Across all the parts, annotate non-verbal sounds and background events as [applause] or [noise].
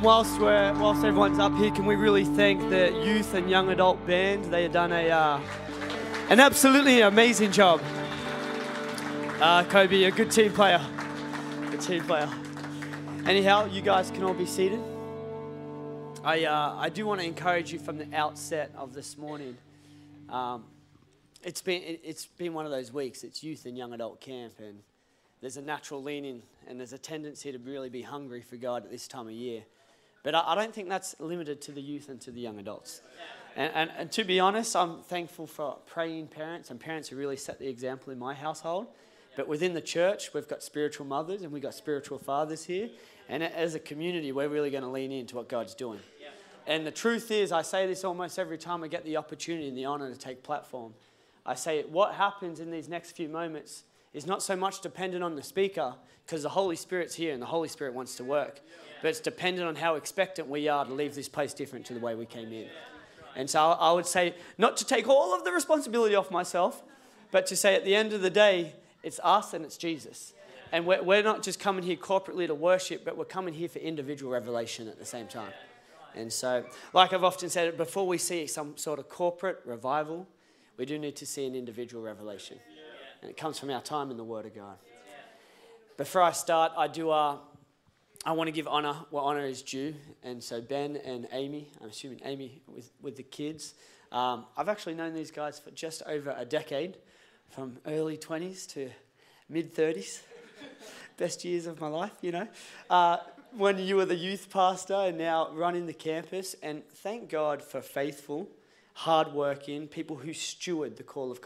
And whilst we're whilst everyone's up here, can we really thank the youth and young adult band? They have done a uh, an absolutely amazing job. Uh, Kobe, a good team player. Good team player. Anyhow, you guys can all be seated. I uh, I do want to encourage you from the outset of this morning. Um, it's been it's been one of those weeks. It's youth and young adult camp, and there's a natural leaning and there's a tendency to really be hungry for God at this time of year. But I, I don't think that's limited to the youth and to the young adults. And, and, and to be honest, I'm thankful for praying parents and parents who really set the example in my household. But within the church, we've got spiritual mothers and we've got spiritual fathers here. And as a community, we're really going to lean into what God's doing. And the truth is, I say this almost every time I get the opportunity and the honor to take platform. I say, what happens in these next few moments is not so much dependent on the speaker, because the Holy Spirit's here and the Holy Spirit wants to work, but it's dependent on how expectant we are to leave this place different to the way we came in. And so I would say, not to take all of the responsibility off myself, but to say at the end of the day, it's us and it's Jesus. And we're, we're not just coming here corporately to worship, but we're coming here for individual revelation at the same time. And so, like I've often said, before we see some sort of corporate revival, we do need to see an individual revelation. And it comes from our time in the Word of God. Before I start, I do. Uh, I want to give honor where honor is due. And so Ben and Amy, I'm assuming Amy with, with the kids. Um, I've actually known these guys for just over a decade, from early 20s to mid 30s. [laughs] Best years of my life, you know. Uh, when you were the youth pastor and now running the campus, and thank God for faithful, hardworking people who steward the call of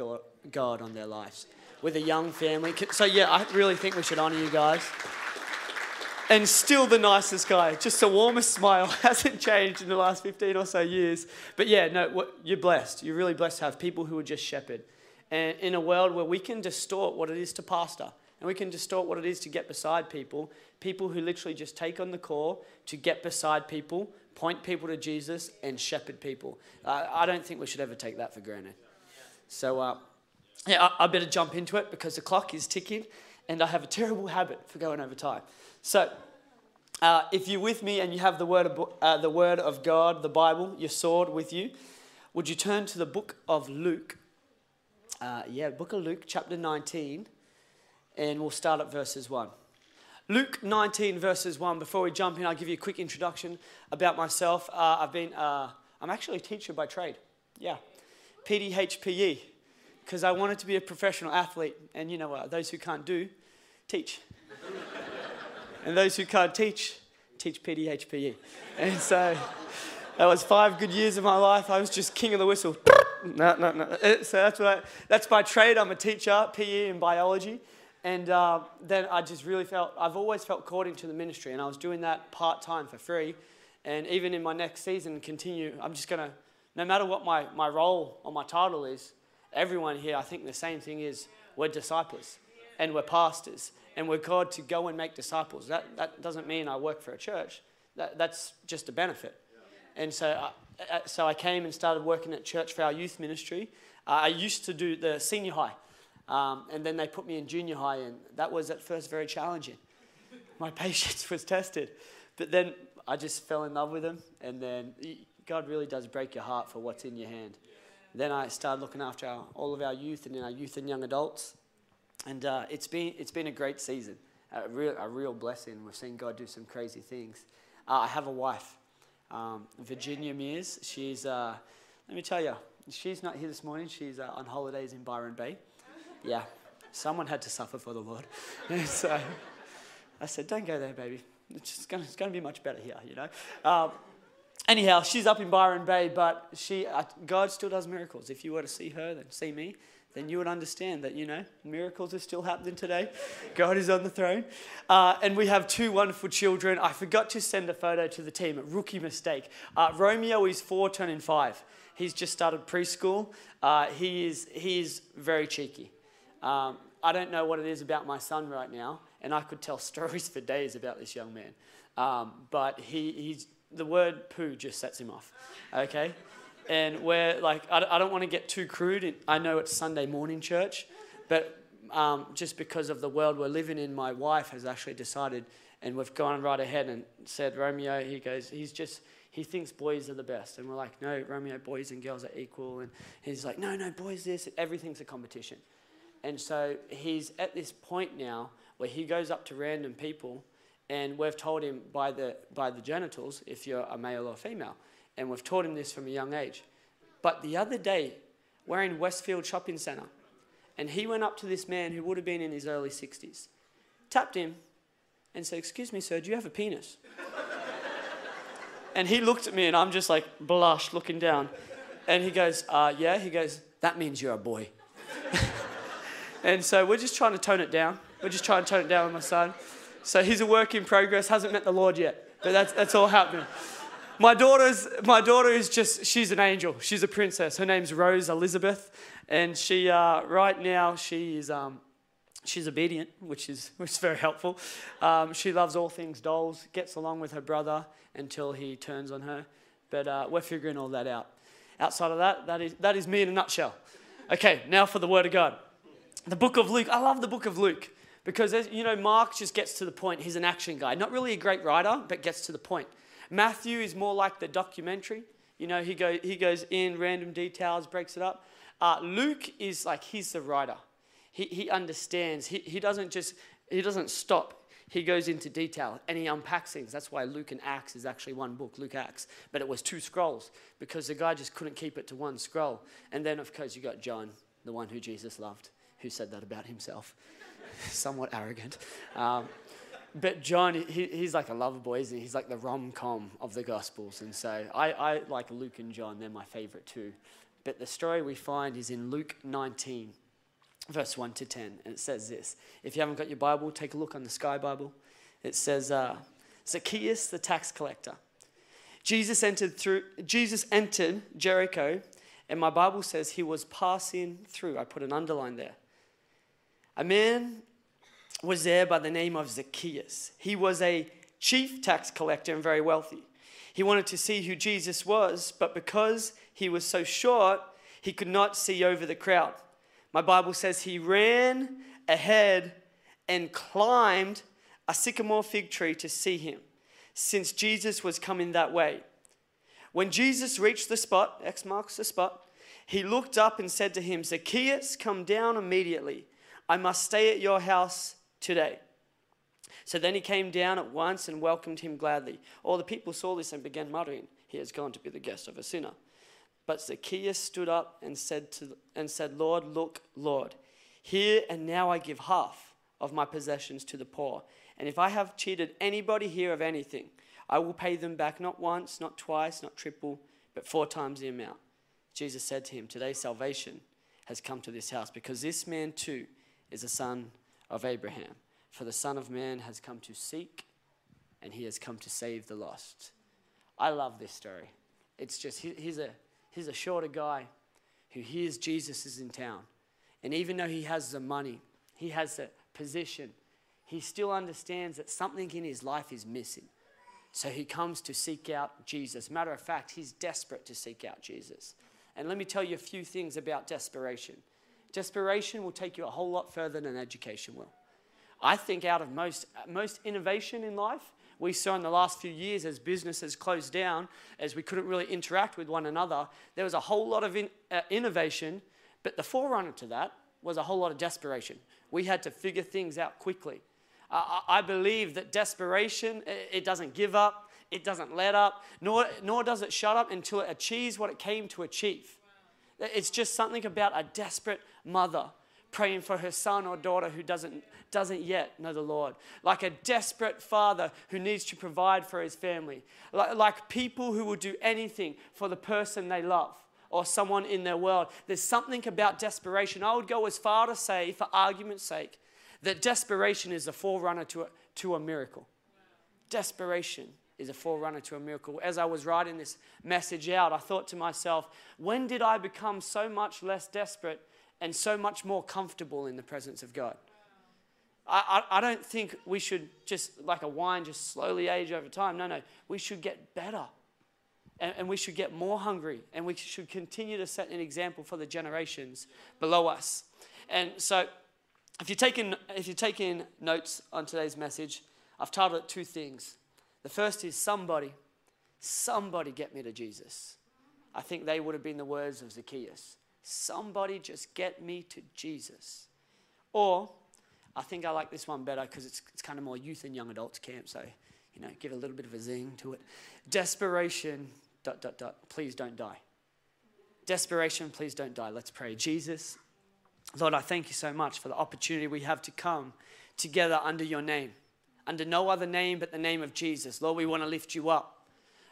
God on their lives with a young family. So, yeah, I really think we should honor you guys. And still the nicest guy, just the warmest smile, [laughs] hasn't changed in the last 15 or so years. But yeah, no, you're blessed. You're really blessed to have people who are just shepherd. And in a world where we can distort what it is to pastor, and we can distort what it is to get beside people, people who literally just take on the call to get beside people, point people to Jesus, and shepherd people. Uh, I don't think we should ever take that for granted. So, uh, yeah, I, I better jump into it because the clock is ticking, and I have a terrible habit for going over time. So, uh, if you're with me and you have the word, of, uh, the word of God, the Bible, your sword with you, would you turn to the book of Luke? Uh, yeah, book of Luke, chapter 19, and we'll start at verses 1. Luke 19, verses 1. Before we jump in, I'll give you a quick introduction about myself. Uh, I've been, uh, I'm actually a teacher by trade. Yeah, PDHPE, because I wanted to be a professional athlete. And you know what? Those who can't do, teach. [laughs] and those who can't teach, teach PDHPE. And so that was five good years of my life. I was just king of the whistle. [laughs] no, no, no. So that's what I, that's by trade. I'm a teacher, PE and biology. And uh, then I just really felt, I've always felt called into the ministry, and I was doing that part time for free. And even in my next season, continue, I'm just going to, no matter what my, my role or my title is, everyone here, I think the same thing is we're disciples and we're pastors and we're called to go and make disciples. That, that doesn't mean I work for a church, that, that's just a benefit. And so I, so I came and started working at church for our youth ministry. Uh, I used to do the senior high. Um, and then they put me in junior high, and that was at first very challenging. My [laughs] patience was tested. But then I just fell in love with them, and then God really does break your heart for what's in your hand. Then I started looking after our, all of our youth and then our youth and young adults. And uh, it's, been, it's been a great season, a real, a real blessing. We've seen God do some crazy things. Uh, I have a wife, um, Virginia Mears. She's, uh, let me tell you, she's not here this morning. She's uh, on holidays in Byron Bay yeah, someone had to suffer for the Lord. [laughs] And so I said, don't go there, baby. It's it's gonna be much better here, you know. Um, anyhow, she's up in Byron Bay, but she, uh, God still does miracles. If you were to see her, then see me, then you would understand that, you know, miracles are still happening today. God is on the throne. Uh, and we have two wonderful children. I forgot to send a photo to the team, rookie mistake. Uh, Romeo is four, turning five. He's just started preschool. Uh, he, is, he is very cheeky. Um, I don't know what it is about my son right now, and I could tell [laughs] stories for days about this young man. Um, but he, he's, the word poo just sets him off, okay? And we're like, I, I don't want to get too crude. I know it's Sunday morning church, but um, just because of the world we're living in, my wife has actually decided, and we've gone right ahead and said, Romeo, he goes, he's just, he thinks boys are the best. And we're like, no, Romeo, boys and girls are equal. And he's like, no, no, boys this, everything's a competition. And so he's at this point now where he goes up to random people and we've told him by the, by the genitals if you're a male or female. And we've taught him this from a young age. But the other day, we're in Westfield Shopping Centre and he went up to this man who would have been in his early 60s, tapped him, and said, Excuse me, sir, do you have a penis? and he looked at me, and I'm just like blushed looking down. And he goes, uh, Yeah. He goes, That means you're a boy. And so we're just trying to tone it down. We're just trying to tone it down with my son. So he's a work in progress, hasn't met the Lord yet, but that's, that's all happening. My daughter's my daughter is just she's an angel. She's a princess. Her name's Rose Elizabeth, and she uh, right now she is um, she's obedient, which is [laughs] which is very helpful. Um, she loves all things dolls. Gets along with her brother until he turns on her, but uh, we're figuring all that out. Outside of that, that is that is me in a nutshell. Okay, now for the Word of God, the Book of Luke. I love the Book of Luke because you know Mark just gets to the point. He's an action guy, not really a great writer, but gets to the point. Matthew is more like the documentary. You know, he, go, he goes in random details, breaks it up. Uh, Luke is like, he's the writer. He, he understands. He, he doesn't just, he doesn't stop. He goes into detail and he unpacks things. That's why Luke and Acts is actually one book, Luke Acts. But it was two scrolls because the guy just couldn't keep it to one scroll. And then, of course, you got John, the one who Jesus loved, who said that about himself. [laughs] Somewhat arrogant. Um, but John, he, he's like a lover boy, isn't he? He's like the rom com of the Gospels. And so I, I like Luke and John, they're my favorite too. But the story we find is in Luke 19, verse 1 to 10. And it says this If you haven't got your Bible, take a look on the Sky Bible. It says, uh, Zacchaeus the tax collector. Jesus entered through Jesus entered Jericho, and my Bible says he was passing through. I put an underline there. A man was there by the name of Zacchaeus. He was a chief tax collector and very wealthy. He wanted to see who Jesus was, but because he was so short, he could not see over the crowd. My Bible says he ran ahead and climbed a sycamore fig tree to see him, since Jesus was coming that way. When Jesus reached the spot, X marks the spot, he looked up and said to him, Zacchaeus, come down immediately. I must stay at your house today. So then he came down at once and welcomed him gladly. All the people saw this and began muttering, He has gone to be the guest of a sinner. But Zacchaeus stood up and said, to, and said Lord, look, Lord, here and now I give half of my possessions to the poor. And if I have cheated anybody here of anything, I will pay them back not once, not twice, not triple, but four times the amount. Jesus said to him, Today salvation has come to this house because this man too is a son of Abraham. For the Son of Man has come to seek and he has come to save the lost. I love this story. It's just, he's a, he's a shorter guy who hears Jesus is in town. And even though he has the money, he has the position, he still understands that something in his life is missing. So he comes to seek out Jesus. Matter of fact, he's desperate to seek out Jesus. And let me tell you a few things about desperation. Desperation will take you a whole lot further than education will. I think out of most, most innovation in life, we saw in the last few years as businesses closed down, as we couldn't really interact with one another, there was a whole lot of in, uh, innovation, but the forerunner to that was a whole lot of desperation. We had to figure things out quickly. Uh, I believe that desperation, it doesn't give up, it doesn't let up, nor, nor does it shut up until it achieves what it came to achieve. It's just something about a desperate mother praying for her son or daughter who doesn't, doesn't yet know the Lord. Like a desperate father who needs to provide for his family. Like, like people who will do anything for the person they love or someone in their world. There's something about desperation. I would go as far to say, for argument's sake, that desperation is the forerunner to a, to a miracle. Desperation is a forerunner to a miracle. As I was writing this message out, I thought to myself, when did I become so much less desperate and so much more comfortable in the presence of God? I, I, I don't think we should just, like a wine, just slowly age over time. No, no. We should get better. And, and we should get more hungry. And we should continue to set an example for the generations below us. And so if you're taking if you're taking notes on today's message, I've titled it two things. The first is somebody, somebody get me to Jesus. I think they would have been the words of Zacchaeus. Somebody just get me to Jesus. Or I think I like this one better because it's, it's kind of more youth and young adults camp, so you know, give a little bit of a zing to it. Desperation, dot, dot, dot, please don't die. Desperation, please don't die. Let's pray. Jesus, Lord, I thank you so much for the opportunity we have to come together under your name, under no other name but the name of Jesus. Lord, we want to lift you up.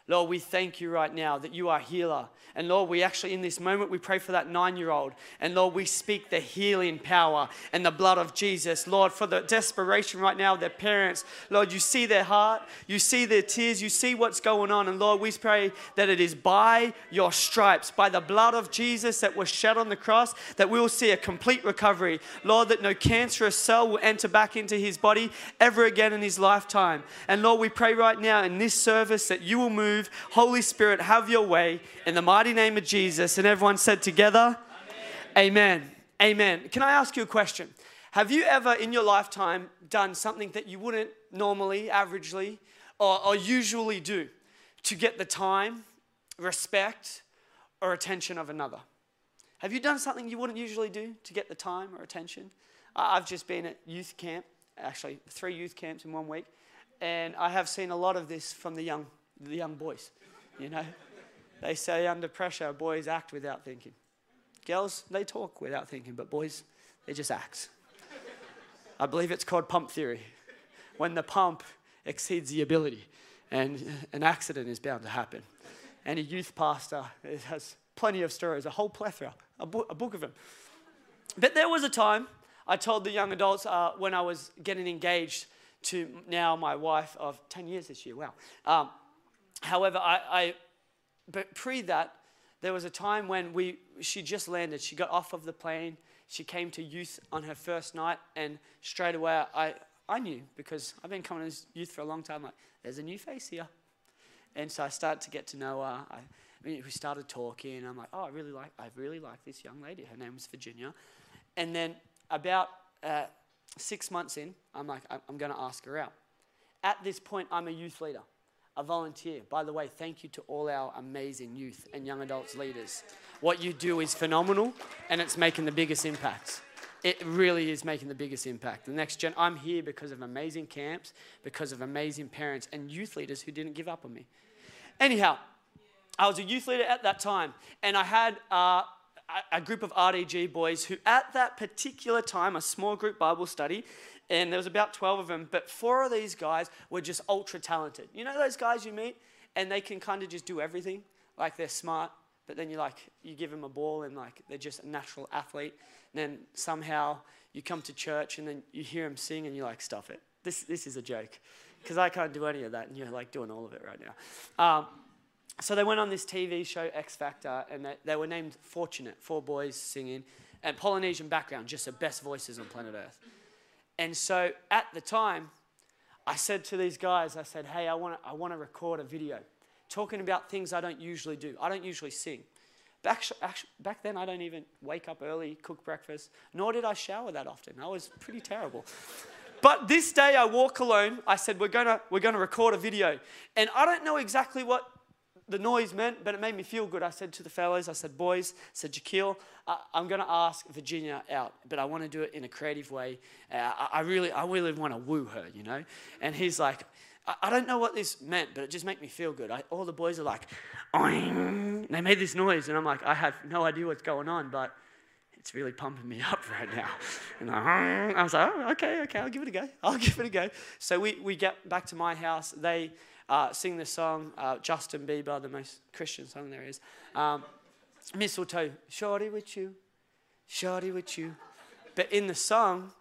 Lord, we thank you right now that you are healer. And Lord, we actually, in this moment, we pray for that nine year old. And Lord, we speak the healing power and the blood of Jesus. Lord, for the desperation right now of their parents. Lord, you see their heart, you see their tears, you see what's going on. And Lord, we pray that it is by your stripes, by the blood of Jesus that was shed on the cross, that we will see a complete recovery. Lord, that no cancerous cell will enter back into his body ever again in his lifetime. And Lord, we pray right now in this service that you will move move. Holy Spirit, have your way in the mighty name of Jesus. And everyone said together, Amen. Amen. Amen. Can I ask you a question? Have you ever in your lifetime done something that you wouldn't normally, averagely, or, or usually do to get the time, respect, or attention of another? Have you done something you wouldn't usually do to get the time or attention? I've just been at youth camp, actually, three youth camps in one week, and I have seen a lot of this from the young the young boys, you know. They say under pressure, boys act without thinking. Girls, they talk without thinking, but boys, they just act. I believe it's called pump theory. When the pump exceeds the ability, and an accident is bound to happen. And a youth pastor has plenty of stories, a whole plethora, a, bo- a book of them. But there was a time I told the young adults uh, when I was getting engaged to now my wife of 10 years this year, wow. Um, However, I, I but pre that, there was a time when we she just landed. She got off of the plane. She came to youth on her first night, and straight away I I knew because I've been coming to youth for a long time. Like, there's a new face here, and so I started to get to know her. I, I mean, we started talking. and I'm like, oh, I really like I really like this young lady. Her name was Virginia, and then about uh, six months in, I'm like, I'm going to ask her out. At this point, I'm a youth leader a volunteer. By the way, thank you to all our amazing youth and young adults leaders. What you do is phenomenal and it's making the biggest impact. It really is making the biggest impact. The next gen, I'm here because of amazing camps, because of amazing parents and youth leaders who didn't give up on me. Anyhow, I was a youth leader at that time and I had uh, a group of RDG boys who, at that particular time, a small group Bible study, and there was about 12 of them, but four of these guys were just ultra talented. You know those guys you meet and they can kind of just do everything? Like they're smart, but then you like you give them a ball and like they're just a natural athlete. And then somehow you come to church and then you hear them sing and you're like stuff it. This this is a joke because I can't do any of that and you're like doing all of it right now. Um, so they went on this TV show X Factor and they, they were named Fourtunate, four boys singing, and Polynesian background, just the best voices on planet Earth. And so at the time, I said to these guys, I said, hey, I want to I wanna record a video talking about things I don't usually do. I don't usually sing. Back, back then, I don't even wake up early, cook breakfast, nor did I shower that often. I was pretty terrible. But this day, I walk alone. I said, we're going to we're gonna record a video. And I don't know exactly what the noise meant, but it made me feel good. I said to the fellows, I said, boys, I said, Jaquil, I'm going to ask Virginia out, but I want to do it in a creative way. Uh, I really, I really want to woo her, you know? And he's like, I don't know what this meant, but it just made me feel good. I, all the boys are like, Oing! they made this noise, and I'm like, I have no idea what's going on, but it's really pumping me [laughs] up right now. And I, I was like, oh, okay, okay, I'll give it a go. [laughs] I'll give it a go. So we, we get back to my house. They uh, sing the song, uh, Justin Bieber, the most Christian song there is. Um, mistletoe, shorty with you, shorty with you. But in the song,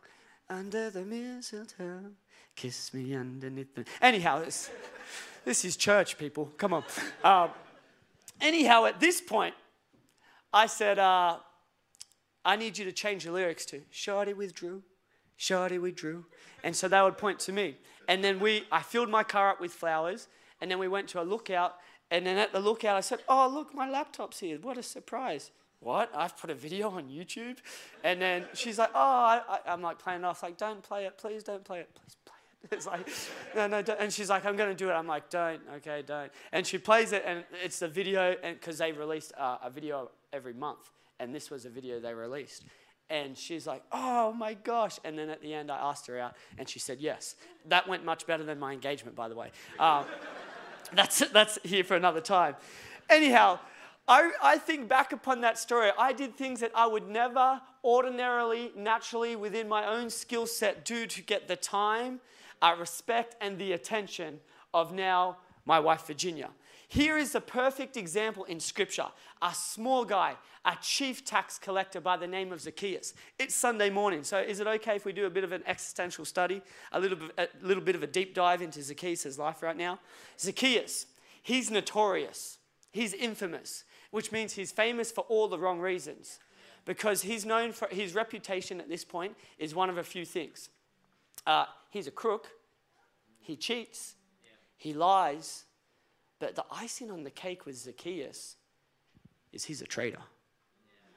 under the mistletoe, kiss me underneath the. Anyhow, this, this is church, people. Come on. Um, anyhow, at this point, I said, uh, I need you to change the lyrics to Shorty withdrew, Shorty withdrew. And so they would point to me. And then we, I filled my car up with flowers, and then we went to a lookout. And then at the lookout, I said, Oh, look, my laptop's here. What a surprise. what? I've put a video on YouTube? And then she's like, oh, I, am like playing off, like, don't play it, please don't play it, please play it. [laughs] It's like, no, no, don't. and she's like, I'm going to do it. I'm like, don't, okay, don't. And she plays it, and it's the video, because they released uh, a video every month, and this was a video they released. And she's like, oh my gosh. And then at the end, I asked her out, and she said yes. That went much better than my engagement, by the way. Um, [laughs] that's, that's here for another time. Anyhow, I, I think back upon that story. I did things that I would never ordinarily, naturally, within my own skill set, do to get the time, uh, respect, and the attention of now my wife, Virginia. Here is a perfect example in Scripture a small guy, a chief tax collector by the name of Zacchaeus. It's Sunday morning, so is it okay if we do a bit of an existential study, a little bit, a little bit of a deep dive into Zacchaeus' life right now? Zacchaeus, he's notorious, he's infamous which means he's famous for all the wrong reasons. Because he's known for his reputation at this point is one of a few things. Uh, he's a crook, he cheats, he lies, but the icing on the cake with Zacchaeus is he's a traitor.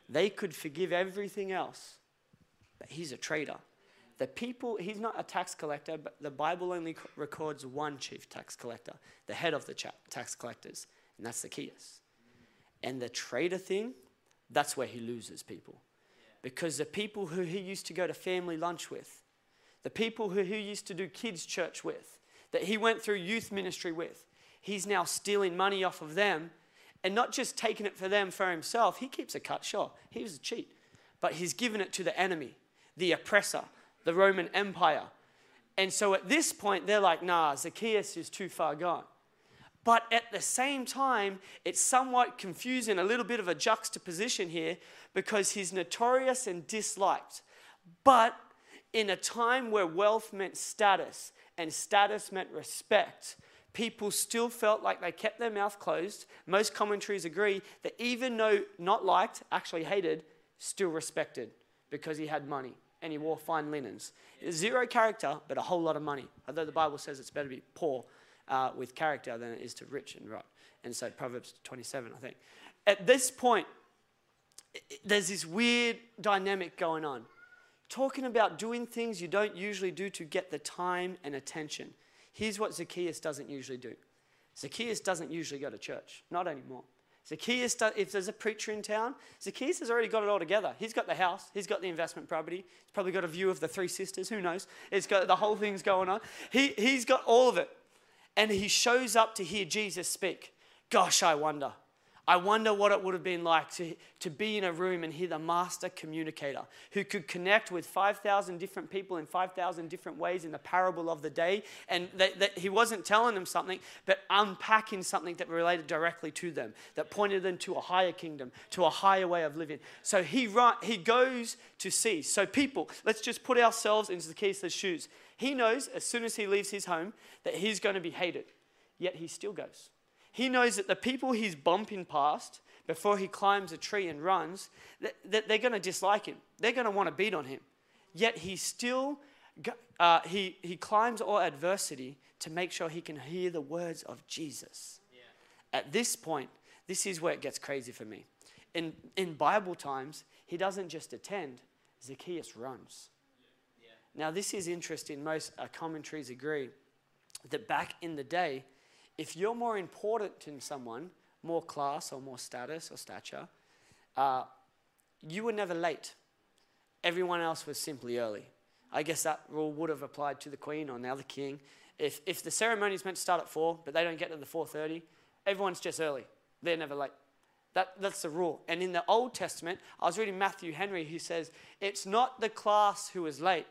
They could forgive everything else, but he's a traitor. The people, he's not a tax collector, but the Bible only records one chief tax collector, the head of the tax collectors, and that's Zacchaeus. And the traitor thing, that's where he loses people. Because the people who he used to go to family lunch with, the people who he used to do kids' church with, that he went through youth ministry with, he's now stealing money off of them and not just taking it for them for himself. He keeps a cut, sure, he was a cheat, but he's given it to the enemy, the oppressor, the Roman Empire. And so at this point, they're like, nah, Zacchaeus is too far gone. But at the same time, it's somewhat confusing, a little bit of a juxtaposition here because he's notorious and disliked. But in a time where wealth meant status and status meant respect, people still felt like they kept their mouth closed. Most commentaries agree that even though not liked, actually hated, still respected because he had money and he wore fine linens. Zero character, but a whole lot of money. Although the Bible says it's better to be poor uh, with character than it is to rich and rot. And so Proverbs 27, I think. At this point, there's this weird dynamic going on. Talking about doing things you don't usually do to get the time and attention. Here's what Zacchaeus doesn't usually do Zacchaeus doesn't usually go to church, not anymore. Zacchaeus, if there's a preacher in town, Zacchaeus has already got it all together. He's got the house, he's got the investment property, he's probably got a view of the three sisters, who knows? It's got the whole thing's going on. He, he's got all of it and he shows up to hear Jesus speak. Gosh, I wonder. I wonder what it would have been like to, to be in a room and hear the master communicator who could connect with 5,000 different people in 5,000 different ways in the parable of the day. And that, that, he wasn't telling them something, but unpacking something that related directly to them, that pointed them to a higher kingdom, to a higher way of living. So he, he goes to see. So, people, let's just put ourselves into Zacchaeus' shoes. He knows as soon as he leaves his home that he's going to be hated, yet he still goes. He knows that the people he's bumping past before he climbs a tree and runs, that, that they're going to dislike him. They're going to want to beat on him. Yet he still uh, he, he climbs all adversity to make sure he can hear the words of Jesus. Yeah. At this point, this is where it gets crazy for me. In, in Bible times, he doesn't just attend, Zacchaeus runs. Now, this is interesting. Most uh, commentaries agree that back in the day, if you're more important than someone, more class or more status or stature, uh, you were never late. Everyone else was simply early. I guess that rule would have applied to the queen or now the king. If, if the ceremony is meant to start at 4, but they don't get to the 4.30, everyone's just early. They're never late. That, that's the rule. And in the Old Testament, I was reading Matthew Henry, who says, it's not the class who is late,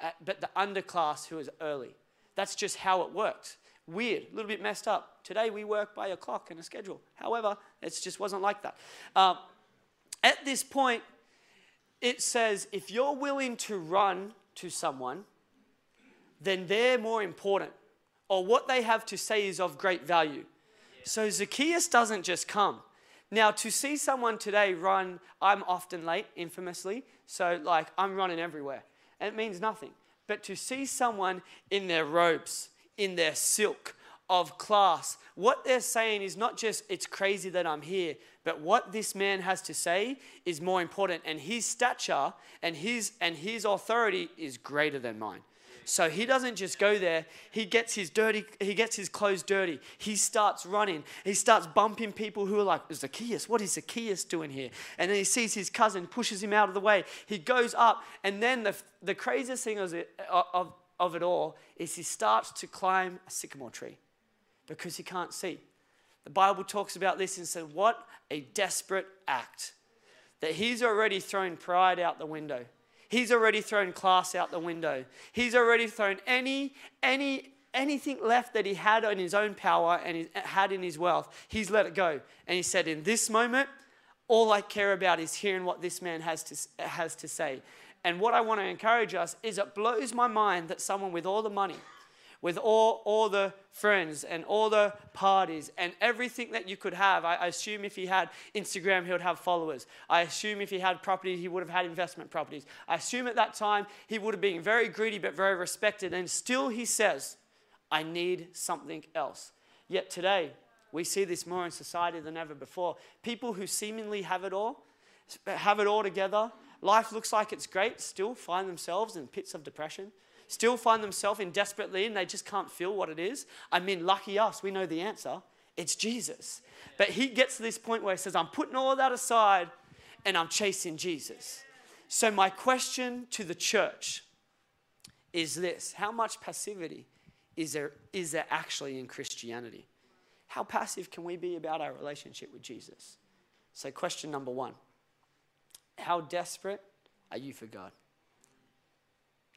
uh, but the underclass who is early. That's just how it worked. Weird, a little bit messed up. Today we work by a clock and a schedule. However, it just wasn't like that. Uh, at this point, it says if you're willing to run to someone, then they're more important, or what they have to say is of great value. So Zacchaeus doesn't just come. Now, to see someone today run, I'm often late, infamously, so like I'm running everywhere and it means nothing. But to see someone in their robes, in their silk, of class. What they're saying is not just it's crazy that I'm here, but what this man has to say is more important. And his stature and his and his authority is greater than mine. So he doesn't just go there. He gets his dirty, he gets his clothes dirty. He starts running. He starts bumping people who are like, Zacchaeus, what is Zacchaeus doing here? And then he sees his cousin, pushes him out of the way. He goes up, and then the, the craziest thing uh, of of, of it all is he starts to climb a sycamore tree because he can't see. The Bible talks about this and said, What a desperate act. That he's already thrown pride out the window. He's already thrown class out the window. He's already thrown any, any, anything left that he had in his own power and had in his wealth. He's let it go. And he said, In this moment, all I care about is hearing what this man has to, has to say. And what I want to encourage us is it blows my mind that someone with all the money, with all, all the friends and all the parties and everything that you could have. I, I assume if he had Instagram, he would have followers. I assume if he had property, he would have had investment properties. I assume at that time, he would have been very greedy but very respected. And still, he says, I need something else. Yet today, we see this more in society than ever before. People who seemingly have it all, have it all together, life looks like it's great, still find themselves in pits of depression still find themselves in desperately and they just can't feel what it is. I mean, lucky us, we know the answer. It's Jesus. But he gets to this point where he says, I'm putting all that aside and I'm chasing Jesus. So, my question to the church is this How much passivity is there, is there actually in Christianity? How passive can we be about our relationship with Jesus? So, question number one How desperate are you for God?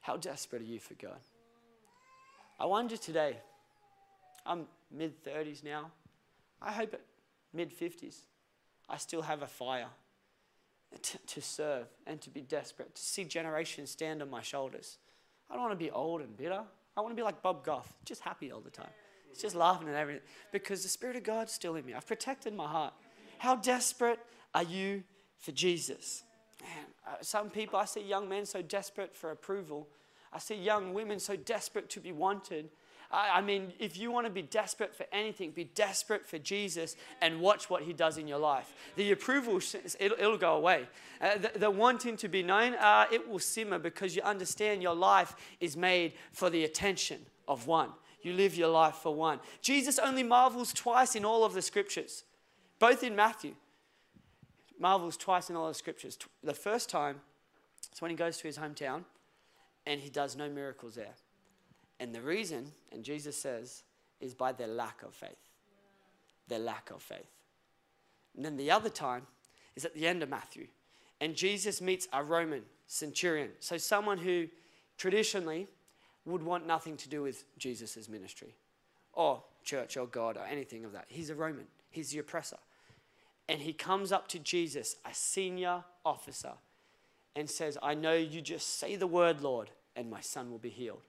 How desperate are you for God? I wonder today, I'm mid 30s now. I hope at mid 50s, I still have a fire to, to, serve and to be desperate, to see generations stand on my shoulders. I don't want to be old and bitter. I want to be like Bob Goff, just happy all the time. He's just laughing at everything because the Spirit of God's still in me. I've protected my heart. How desperate are you for Jesus? Man, uh, some people, I see young men so desperate for approval. I see young women so desperate to be wanted. I, I mean, if you want to be desperate for anything, be desperate for Jesus and watch what he does in your life. The approval, it'll, it'll go away. Uh, the, the, wanting to be known, uh, it will simmer because you understand your life is made for the attention of one. You live your life for one. Jesus only marvels twice in all of the scriptures, both in Matthew marvels twice in all the scriptures. The first time is when he goes to his hometown and he does no miracles there. And the reason, and Jesus says, is by their lack of faith. Their lack of faith. And then the other time is at the end of Matthew. And Jesus meets a Roman centurion. So someone who traditionally would want nothing to do with Jesus' ministry or church or God or anything of that. He's a Roman, he's the oppressor. And he comes up to Jesus, a senior officer, and says, I know you just say the word, Lord, and my son will be healed.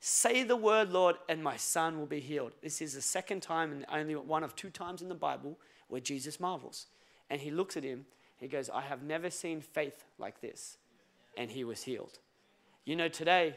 Say the word, Lord, and my son will be healed. This is the second time and only one of two times in the Bible where Jesus marvels. And he looks at him, he goes, I have never seen faith like this. And he was healed. You know, today,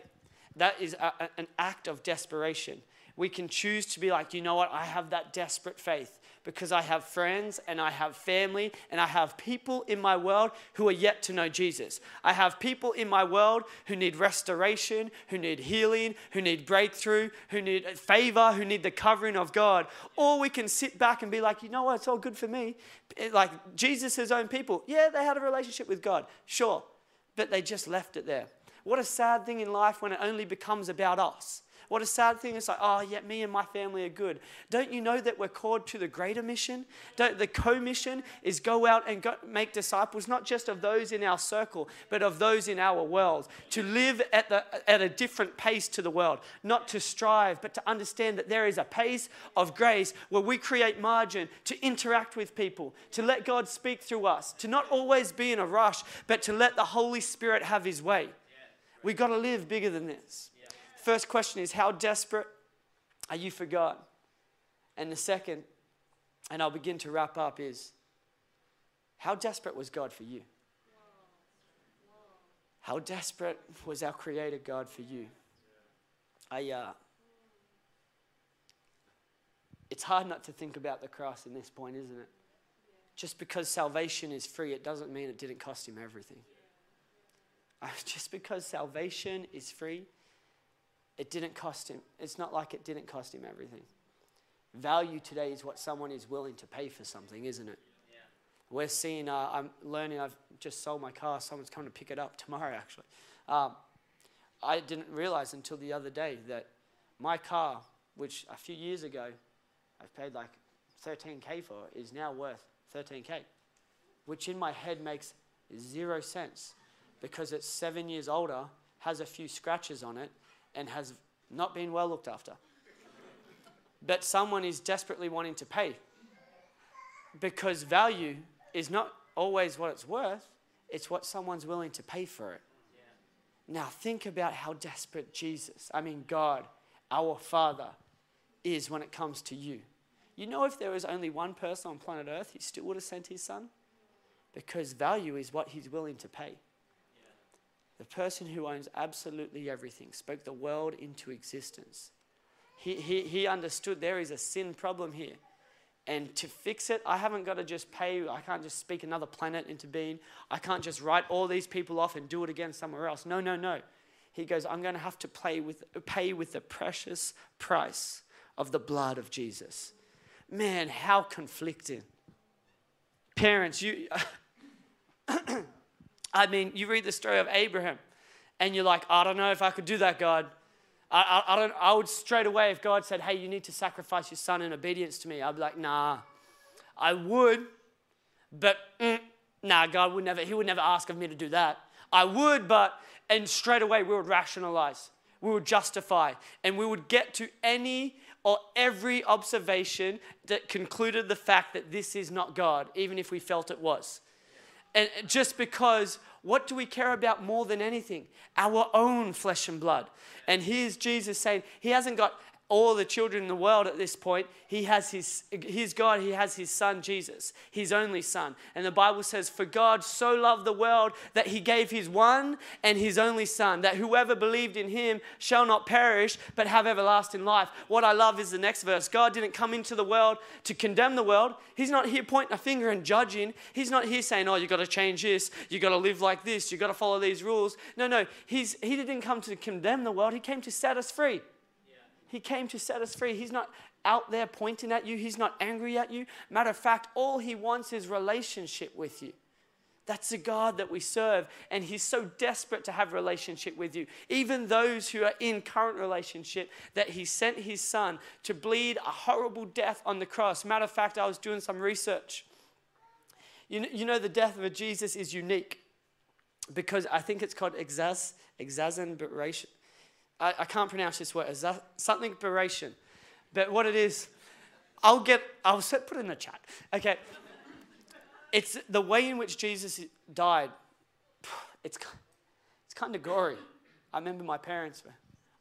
that is a, an act of desperation. We can choose to be like, you know what, I have that desperate faith because I have friends and I have family and I have people in my world who are yet to know Jesus. I have people in my world who need restoration, who need healing, who need breakthrough, who need favor, who need the covering of God. Or we can sit back and be like, you know what, it's all good for me. Like Jesus' own people, yeah, they had a relationship with God, sure, but they just left it there. What a sad thing in life when it only becomes about us. What a sad thing. It's like, oh, yeah, me and my family are good. Don't you know that we're called to the greater mission? Don't, the co mission is go out and go, make disciples, not just of those in our circle, but of those in our world. To live at, the, at a different pace to the world, not to strive, but to understand that there is a pace of grace where we create margin to interact with people, to let God speak through us, to not always be in a rush, but to let the Holy Spirit have His way. We've got to live bigger than this. First question is How desperate are you for God? And the second, and I'll begin to wrap up, is How desperate was God for you? How desperate was our Creator God for you? I, uh, it's hard not to think about the cross in this point, isn't it? Just because salvation is free, it doesn't mean it didn't cost him everything. [laughs] Just because salvation is free, it didn't cost him. It's not like it didn't cost him everything. Value today is what someone is willing to pay for something, isn't it? Yeah. We're seeing, uh, I'm learning, I've just sold my car. Someone's coming to pick it up tomorrow, actually. Um, I didn't realize until the other day that my car, which a few years ago I've paid like 13K for, is now worth 13K, which in my head makes zero sense because it's seven years older, has a few scratches on it, and has not been well looked after but someone is desperately wanting to pay. Because value is not always what it's worth, it's what someone's willing to pay for it. Now, think about how desperate Jesus, I mean, God, our Father, is when it comes to you. You know, if there was only one person on planet Earth, he still would have sent his son? Because value is what he's willing to pay. The person who owns absolutely everything spoke the world into existence he, he, he understood there is a sin problem here. And to fix it, I haven't got to just pay, I can't just speak another planet into being. I can't just write all these people off and do it again somewhere else. No, no, no. He goes, I'm going to have to play with, pay with the precious price of the blood of Jesus. Man, how conflicting. Parents, you, [clears throat] I mean, you read the story of Abraham and you're like, I don't know if I could do that, God. I, I, I, don't, I would straight away, if God said, hey, you need to sacrifice your son in obedience to me, I'd be like, nah. I would, but mm, nah, God would never, he would never ask of me to do that. I would, but, and straight away we would rationalize, we would justify, and we would get to any or every observation that concluded the fact that this is not God, even if we felt it was. And just because what do we care about more than anything? Our own flesh and blood. And here's Jesus saying, He hasn't got all the children in the world at this point. He has his, his God, he has his son Jesus, his only son. And the Bible says, For God so loved the world that he gave his one and his only son, that whoever believed in him shall not perish, but have everlasting life. What I love is the next verse God didn't come into the world to condemn the world. He's not here pointing a finger and judging. He's not here saying, Oh, you got to change this, you got to live like this, you got to follow these rules. No, no, he's, he didn't come to condemn the world, he came to set us free. He came to set us free. He's not out there pointing at you, He's not angry at you. Matter of fact, all He wants is relationship with you. That's the God that we serve, and He's so desperate to have relationship with you. Even those who are in current relationship, that He sent His Son to bleed a horrible death on the cross. Matter of fact, I was doing some research. You know, you know the death of a Jesus is unique because I think it's called exas, exasperation. I, I can't pronounce this word, is that something beration. But what it is, I'll get, I'll set, put it in the chat. Okay. It's the way in which Jesus died. [sighs] It's, it's kind of gory. I remember my parents were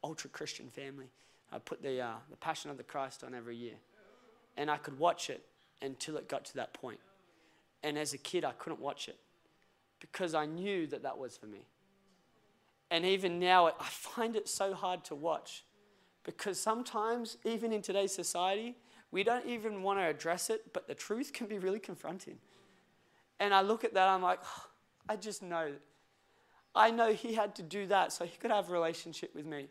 ultra Christian family. I put the, uh, the Passion of the Christ on every year. And I could watch it until it got to that point. And as a kid, I couldn't watch it because I knew that that was for me. And even now, I find it so hard to watch because sometimes, even in today's society, we don't even want to address it, but the truth can be really confronting. And I look at that, I'm like, oh, I just know. I know he had to do that so he could have a relationship with me.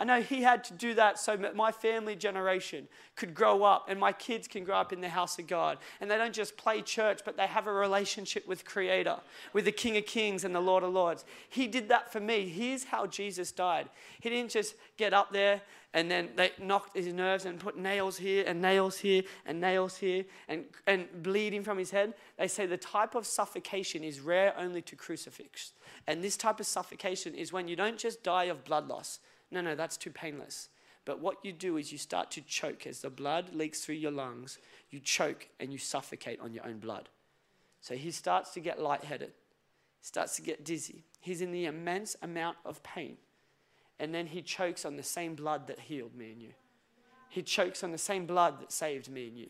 I know he had to do that so that my family generation could grow up and my kids can grow up in the house of God. And they don't just play church, but they have a relationship with Creator, with the King of Kings and the Lord of Lords. He did that for me. Here's how Jesus died. He didn't just get up there and then they knocked his nerves and put nails here and nails here and nails here and, and bleeding from his head. They say the type of suffocation is rare only to crucifix. And this type of suffocation is when you don't just die of blood loss no, no, that's too painless. But what you do is you start to choke as the blood leaks through your lungs. You choke and you suffocate on your own blood. So he starts to get lightheaded, starts to get dizzy. He's in the immense amount of pain. And then he chokes on the same blood that healed me and you. He chokes on the same blood that saved me and you.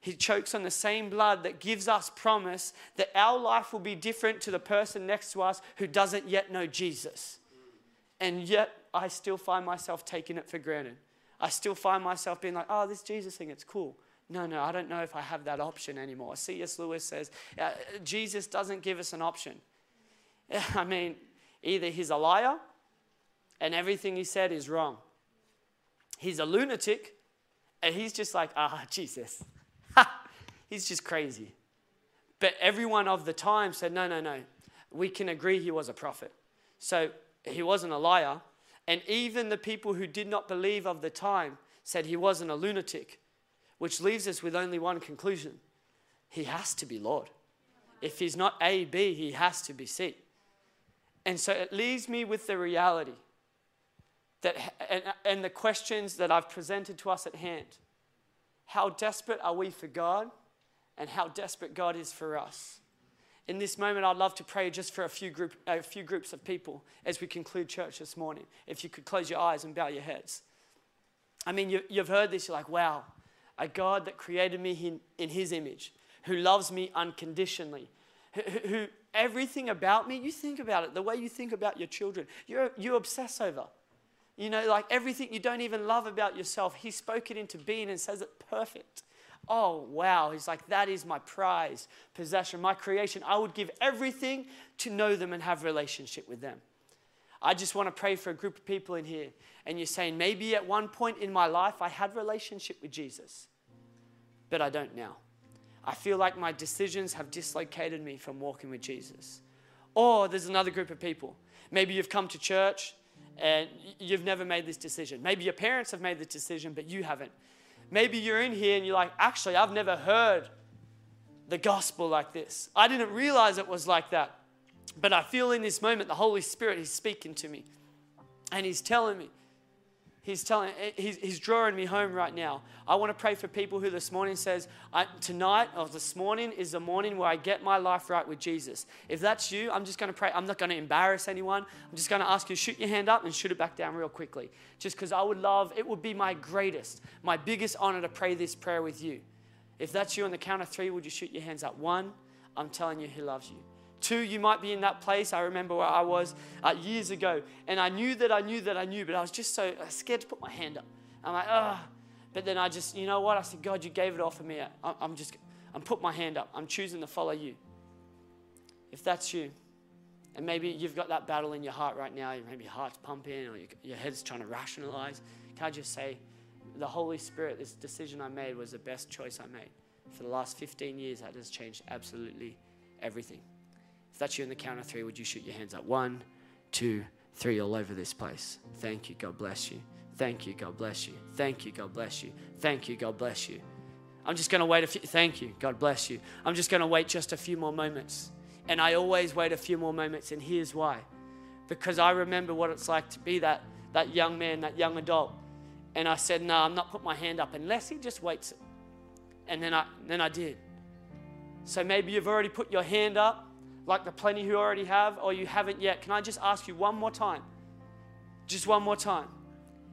He chokes on the same blood that gives us promise that our life will be different to the person next to us who doesn't yet know Jesus. And yet, I still find myself taking it for granted. I still find myself being like, oh, this Jesus thing, it's cool. No, no, I don't know if I have that option anymore. C.S. Lewis says uh, Jesus doesn't give us an option. [laughs] I mean, either he's a liar and everything he said is wrong, he's a lunatic, and he's just like, ah, [laughs] Jesus. [laughs] he's just crazy. But everyone of the time said, no, no, no. We can agree he was a prophet. So he wasn't a liar. And even the people who did not believe of the time said he wasn't a lunatic, which leaves us with only one conclusion he has to be Lord. If he's not A, B, he has to be C. And so it leaves me with the reality that, and, and the questions that I've presented to us at hand. How desperate are we for God, and how desperate God is for us? In this moment, I'd love to pray just for a few, group, a few groups of people as we conclude church this morning. If you could close your eyes and bow your heads. I mean, you, you've heard this, you're like, wow, a God that created me in, in his image, who loves me unconditionally, who, who, everything about me, you think about it, the way you think about your children, you you obsess over. You know, like everything you don't even love about yourself, He spoke it into being and says it perfect. Oh, wow. He's like, that is my prize possession, my creation. I would give everything to know them and have relationship with them. I just want to pray for a group of people in here. And you're saying, maybe at one point in my life I had relationship with Jesus, but I don't now. I feel like my decisions have dislocated me from walking with Jesus. Or there's another group of people. Maybe you've come to church and you've never made this decision. Maybe your parents have made the decision, but you haven't. Maybe you're in here and you're like, actually, I've never heard the gospel like this. I didn't realize it was like that. But I feel in this moment the Holy Spirit is speaking to me and He's telling me, He's telling, eh, he's, he's drawing me home right now. I want to pray for people who this morning says, tonight or this morning is the morning where I get my life right with Jesus. If that's you, I'm just going to pray. I'm not going to embarrass anyone. I'm just going to ask you to shoot your hand up and shoot it back down real quickly. Just because I would love, it would be my greatest, my biggest honor to pray this prayer with you. If that's you on the count of three, would you shoot your hands up? One, I'm telling you, He loves you. Two, you might be in that place. I remember where I was uh, years ago, and I knew that I knew that I knew, but I was just so uh, scared to put my hand up. I'm like, ah. But then I just, you know what? I said, God, you gave it all for me. I, I'm just, I'm put my hand up. I'm choosing to follow you. If that's you, and maybe you've got that battle in your heart right now, maybe your heart's pumping or your head's trying to rationalize, can I just say, the Holy Spirit, this decision I made was the best choice I made. For the last 15 years, that has changed absolutely everything. If that's you in the count of three, would you shoot your hands up? One, two, three, all over this place. Thank you. God bless you. Thank you. God bless you. Thank you. God bless you. Thank you. God bless you. I'm just going to wait a few. Thank you. God bless you. I'm just going to wait just a few more moments. And I always wait a few more moments. And here's why because I remember what it's like to be that, that young man, that young adult. And I said, No, I'm not putting my hand up unless he just waits And then I, then I did. So maybe you've already put your hand up like the plenty who already have, or you haven't yet, can I just ask you one more time? Just one more time.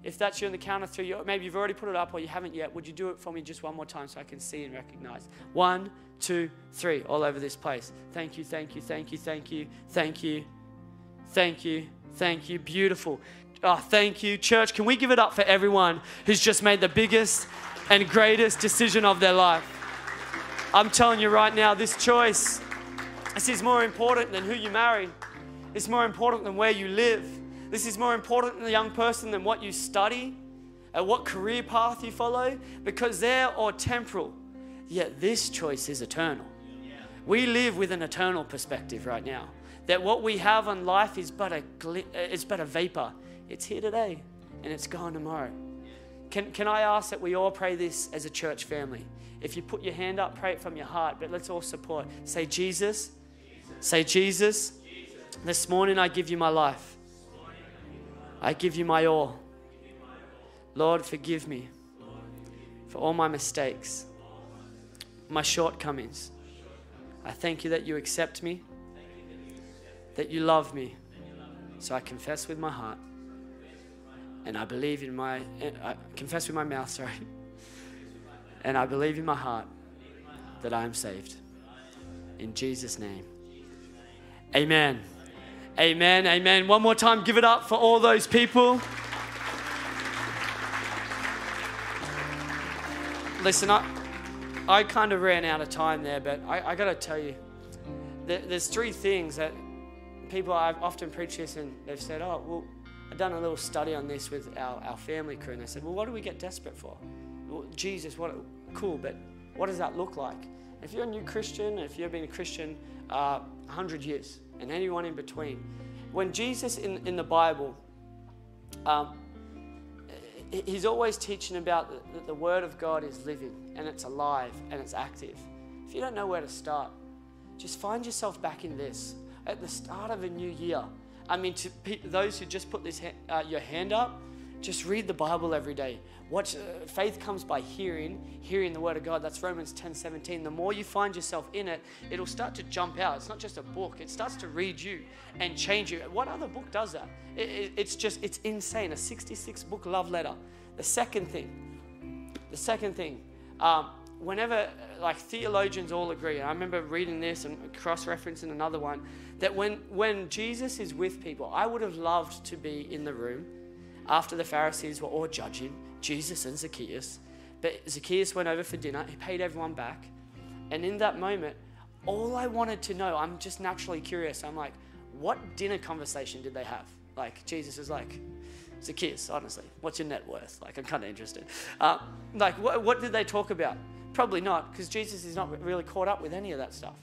If that's you on the count of three, maybe you've already put it up or you haven't yet, would you do it for me just one more time so I can see and recognize? One, two, three, all over this place. Thank you, thank you, thank you, thank you, thank you, thank you, thank you. Beautiful. Oh, thank you. Church, can we give it up for everyone who's just made the biggest and greatest decision of their life? I'm telling you right now, this choice this is more important than who you marry. It's more important than where you live. This is more important than the young person than what you study and what career path you follow because they're all temporal. Yet this choice is eternal. We live with an eternal perspective right now. That what we have on life is but a it's uh, but a vapor. It's here today and it's gone tomorrow. Can, can I ask that we all pray this as a church family? If you put your hand up, pray it from your heart, but let's all support. Say, Jesus, Say, Jesus, this morning I give you my life. I give you my all. Lord, forgive me for all my mistakes, my shortcomings. I thank you that you accept me, that you love me. So I confess with my heart and I believe in my, I confess with my mouth, [laughs] sorry, and I believe in my heart that I am saved. In Jesus' name. Amen. Amen. Amen. One more time, give it up for all those people. listen, I, I kind of ran out of time there, but I, I got to tell you, there, there's three things that people, I've often preached this and they've said, oh, well, I've done a little study on this with our, our family crew, and they said, well, what do we get desperate for? Well, Jesus, what, cool, but what does that look like? If you're a new Christian, if you've been a Christian uh, 100 years, and anyone in between, when Jesus in, in the Bible, um, he's always teaching about that the Word of God is living and it's alive and it's active. If you don't know where to start, just find yourself back in this at the start of a new year. I mean, to those who just put this uh, your hand up, just read the Bible every day. Watch, uh, faith comes by hearing, hearing the Word of God. That's Romans 10 17. The more you find yourself in it, it'll start to jump out. It's not just a book, it starts to read you and change you. What other book does that? It, it, it's just, it's insane. A 66 book love letter. The second thing, the second thing, um, whenever, like theologians all agree, I remember reading this and cross referencing another one, that when, when Jesus is with people, I would have loved to be in the room after the Pharisees were all judging Jesus and Zacchaeus. But Zacchaeus went over for dinner, he paid everyone back. And in that moment, all I wanted to know, I'm just naturally curious. I'm like, what dinner conversation did they have? Like, Jesus is like, Zacchaeus, honestly, what's your net worth? Like, I'm kind of interested. Uh, like, what, what did they talk about? Probably not, because Jesus is not really caught up with any of that stuff.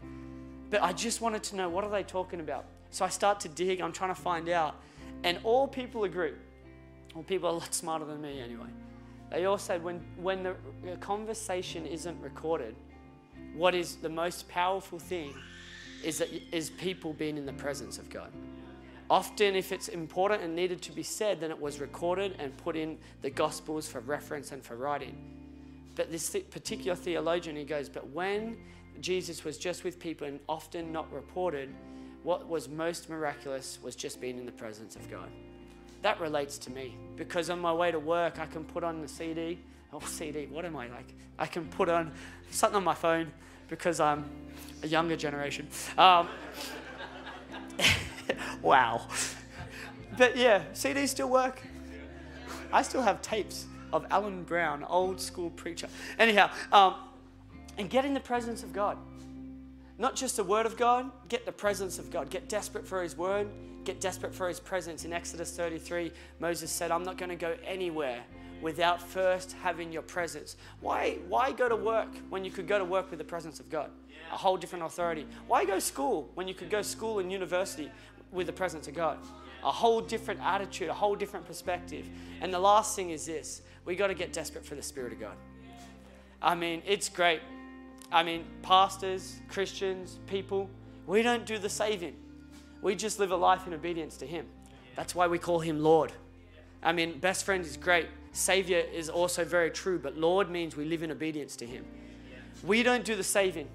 But I just wanted to know, what are they talking about? So I start to dig, I'm trying to find out. And all people agree well, people are a lot smarter than me anyway. They all said when, when the conversation isn't recorded, what is the most powerful thing is, that, is people being in the presence of God. Often, if it's important and needed to be said, then it was recorded and put in the Gospels for reference and for writing. But this particular theologian, he goes, but when Jesus was just with people and often not reported, what was most miraculous was just being in the presence of God that relates to me because on my way to work, I can put on the CD. Oh, [laughs] CD, what am I like? I can put on something on my phone because I'm a younger generation. Um, [laughs] wow. But yeah, CDs still work. I still have tapes of Alan Brown, old school preacher. Anyhow, um, and get in the presence of God. Not just the word of God, get the presence of God. Get desperate for his word, get desperate for his presence. In Exodus 33, Moses said, I'm not going to go anywhere without first having your presence. Why, why go to work when you could go to work with the presence of God? A whole different authority. Why go school when you could go school and university with the presence of God? A whole different attitude, a whole different perspective. And the last thing is this we got to get desperate for the Spirit of God. I mean, it's great. I mean, pastors, Christians, people, we don't do the saving. We just live a life in obedience to Him. That's why we call Him Lord. I mean, best friend is great. Savior is also very true, but Lord means we live in obedience to Him. We don't do the saving,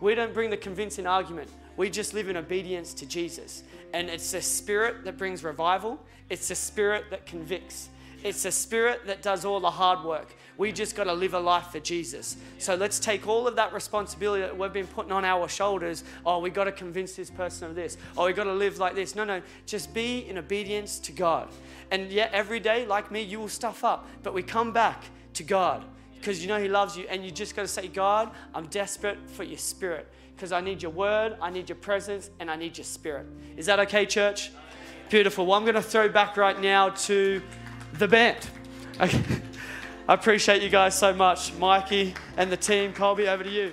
we don't bring the convincing argument. We just live in obedience to Jesus. And it's the Spirit that brings revival, it's the Spirit that convicts, it's the Spirit that does all the hard work. We just got to live a life for Jesus. So let's take all of that responsibility that we've been putting on our shoulders. Oh, we got to convince this person of this. Oh, we got to live like this. No, no, just be in obedience to God. And yet, every day, like me, you will stuff up. But we come back to God because you know He loves you. And you just got to say, God, I'm desperate for your spirit because I need your word, I need your presence, and I need your spirit. Is that okay, church? Beautiful. Well, I'm going to throw back right now to the band. Okay. [laughs] I appreciate you guys so much. Mikey and the team. Colby, over to you.